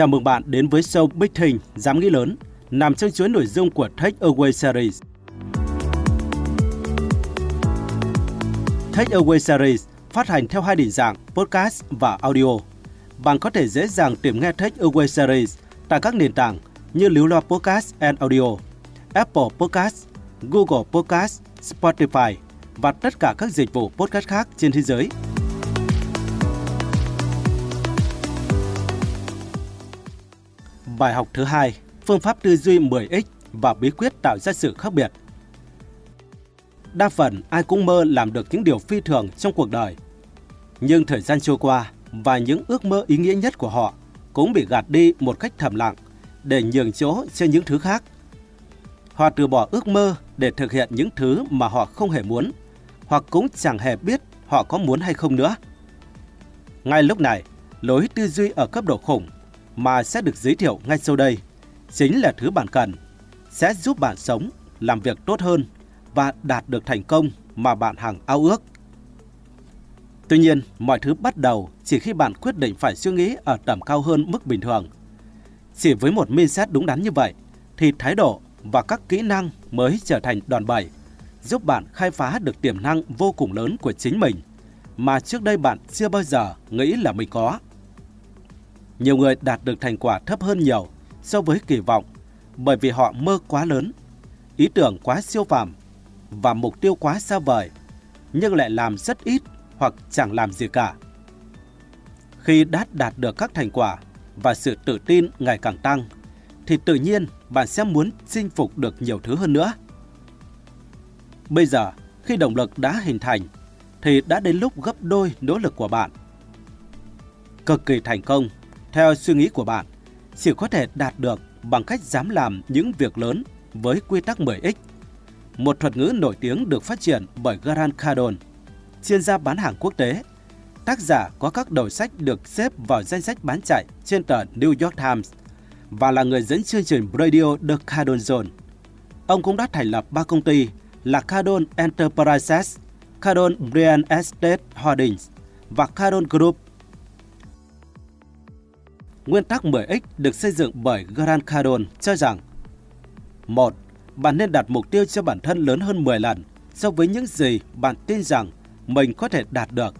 Chào mừng bạn đến với show Big Thing, dám nghĩ lớn, nằm trong chuỗi nội dung của Take Away Series. Take Away Series phát hành theo hai định dạng podcast và audio. Bạn có thể dễ dàng tìm nghe Take Away Series tại các nền tảng như Liếu Loa Podcast and Audio, Apple Podcast, Google Podcast, Spotify và tất cả các dịch vụ podcast khác trên thế giới. Bài học thứ hai, phương pháp tư duy 10X và bí quyết tạo ra sự khác biệt. Đa phần ai cũng mơ làm được những điều phi thường trong cuộc đời. Nhưng thời gian trôi qua và những ước mơ ý nghĩa nhất của họ cũng bị gạt đi một cách thầm lặng để nhường chỗ cho những thứ khác. Họ từ bỏ ước mơ để thực hiện những thứ mà họ không hề muốn, hoặc cũng chẳng hề biết họ có muốn hay không nữa. Ngay lúc này, lối tư duy ở cấp độ khủng mà sẽ được giới thiệu ngay sau đây chính là thứ bạn cần, sẽ giúp bạn sống, làm việc tốt hơn và đạt được thành công mà bạn hằng ao ước. Tuy nhiên, mọi thứ bắt đầu chỉ khi bạn quyết định phải suy nghĩ ở tầm cao hơn mức bình thường. Chỉ với một mindset đúng đắn như vậy, thì thái độ và các kỹ năng mới trở thành đòn bẩy, giúp bạn khai phá được tiềm năng vô cùng lớn của chính mình mà trước đây bạn chưa bao giờ nghĩ là mình có. Nhiều người đạt được thành quả thấp hơn nhiều so với kỳ vọng bởi vì họ mơ quá lớn, ý tưởng quá siêu phàm và mục tiêu quá xa vời, nhưng lại làm rất ít hoặc chẳng làm gì cả. Khi đã đạt được các thành quả và sự tự tin ngày càng tăng, thì tự nhiên bạn sẽ muốn chinh phục được nhiều thứ hơn nữa. Bây giờ, khi động lực đã hình thành, thì đã đến lúc gấp đôi nỗ lực của bạn. Cực kỳ thành công theo suy nghĩ của bạn, chỉ có thể đạt được bằng cách dám làm những việc lớn với quy tắc 10X. Một thuật ngữ nổi tiếng được phát triển bởi Grant Cardone, chuyên gia bán hàng quốc tế. Tác giả có các đầu sách được xếp vào danh sách bán chạy trên tờ New York Times và là người dẫn chương trình radio The Cardone Zone. Ông cũng đã thành lập ba công ty là Cardone Enterprises, Cardone Real Estate Holdings và Cardone Group Nguyên tắc 10X được xây dựng bởi Grant Cardone cho rằng một, Bạn nên đặt mục tiêu cho bản thân lớn hơn 10 lần so với những gì bạn tin rằng mình có thể đạt được.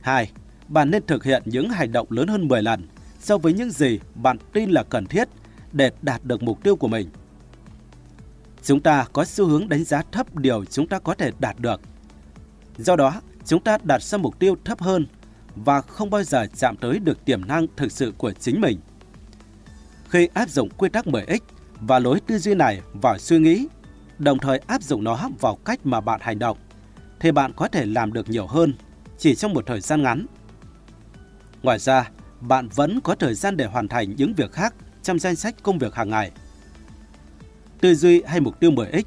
2. Bạn nên thực hiện những hành động lớn hơn 10 lần so với những gì bạn tin là cần thiết để đạt được mục tiêu của mình. Chúng ta có xu hướng đánh giá thấp điều chúng ta có thể đạt được. Do đó, chúng ta đặt ra mục tiêu thấp hơn và không bao giờ chạm tới được tiềm năng thực sự của chính mình. Khi áp dụng quy tắc 10X và lối tư duy này vào suy nghĩ, đồng thời áp dụng nó vào cách mà bạn hành động, thì bạn có thể làm được nhiều hơn chỉ trong một thời gian ngắn. Ngoài ra, bạn vẫn có thời gian để hoàn thành những việc khác trong danh sách công việc hàng ngày. Tư duy hay mục tiêu 10X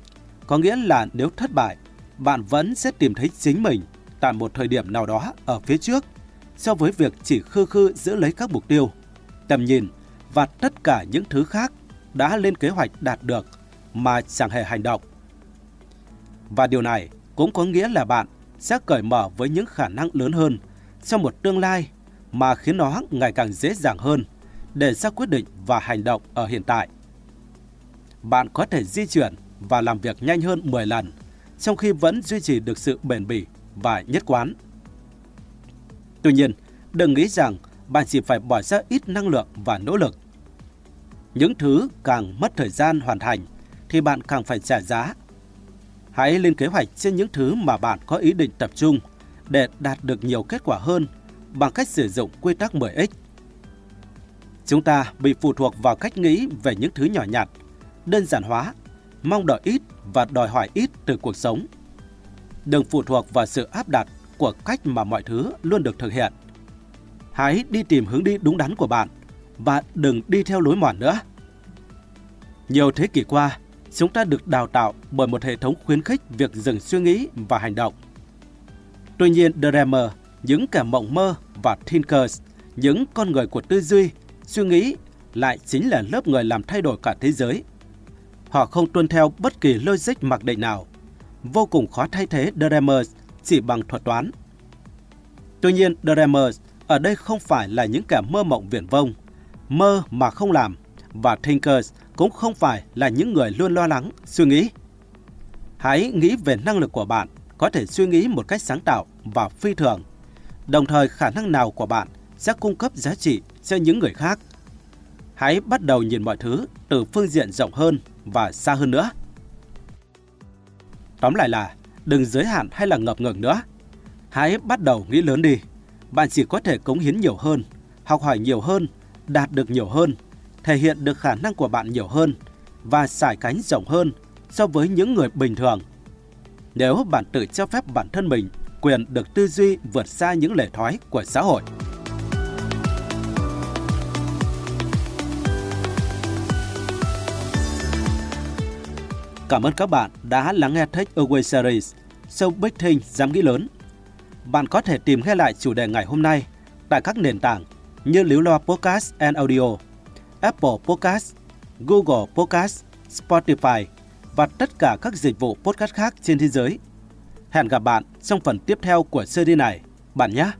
có nghĩa là nếu thất bại, bạn vẫn sẽ tìm thấy chính mình tại một thời điểm nào đó ở phía trước so với việc chỉ khư khư giữ lấy các mục tiêu, tầm nhìn và tất cả những thứ khác đã lên kế hoạch đạt được mà chẳng hề hành động. Và điều này cũng có nghĩa là bạn sẽ cởi mở với những khả năng lớn hơn trong một tương lai mà khiến nó ngày càng dễ dàng hơn để ra quyết định và hành động ở hiện tại. Bạn có thể di chuyển và làm việc nhanh hơn 10 lần trong khi vẫn duy trì được sự bền bỉ và nhất quán. Tuy nhiên, đừng nghĩ rằng bạn chỉ phải bỏ ra ít năng lượng và nỗ lực. Những thứ càng mất thời gian hoàn thành thì bạn càng phải trả giá. Hãy lên kế hoạch trên những thứ mà bạn có ý định tập trung để đạt được nhiều kết quả hơn bằng cách sử dụng quy tắc 10X. Chúng ta bị phụ thuộc vào cách nghĩ về những thứ nhỏ nhặt, đơn giản hóa, mong đợi ít và đòi hỏi ít từ cuộc sống. Đừng phụ thuộc vào sự áp đặt của cách mà mọi thứ luôn được thực hiện. Hãy đi tìm hướng đi đúng đắn của bạn và đừng đi theo lối mòn nữa. Nhiều thế kỷ qua, chúng ta được đào tạo bởi một hệ thống khuyến khích việc dừng suy nghĩ và hành động. Tuy nhiên, Dreamer, những kẻ mộng mơ và Thinkers, những con người của tư duy, suy nghĩ lại chính là lớp người làm thay đổi cả thế giới. Họ không tuân theo bất kỳ logic mặc định nào. Vô cùng khó thay thế Dreamers chỉ bằng thuật toán. Tuy nhiên, Dreamers ở đây không phải là những kẻ mơ mộng viển vông, mơ mà không làm và thinkers cũng không phải là những người luôn lo lắng, suy nghĩ. Hãy nghĩ về năng lực của bạn có thể suy nghĩ một cách sáng tạo và phi thường. Đồng thời khả năng nào của bạn sẽ cung cấp giá trị cho những người khác. Hãy bắt đầu nhìn mọi thứ từ phương diện rộng hơn và xa hơn nữa. Tóm lại là đừng giới hạn hay là ngập ngừng nữa. Hãy bắt đầu nghĩ lớn đi. Bạn chỉ có thể cống hiến nhiều hơn, học hỏi nhiều hơn, đạt được nhiều hơn, thể hiện được khả năng của bạn nhiều hơn và sải cánh rộng hơn so với những người bình thường. Nếu bạn tự cho phép bản thân mình quyền được tư duy vượt xa những lệ thói của xã hội. Cảm ơn các bạn đã lắng nghe Tech Away Series, show Big Thing dám nghĩ lớn. Bạn có thể tìm nghe lại chủ đề ngày hôm nay tại các nền tảng như Liếu Loa Podcast and Audio, Apple Podcast, Google Podcast, Spotify và tất cả các dịch vụ podcast khác trên thế giới. Hẹn gặp bạn trong phần tiếp theo của series này, bạn nhé!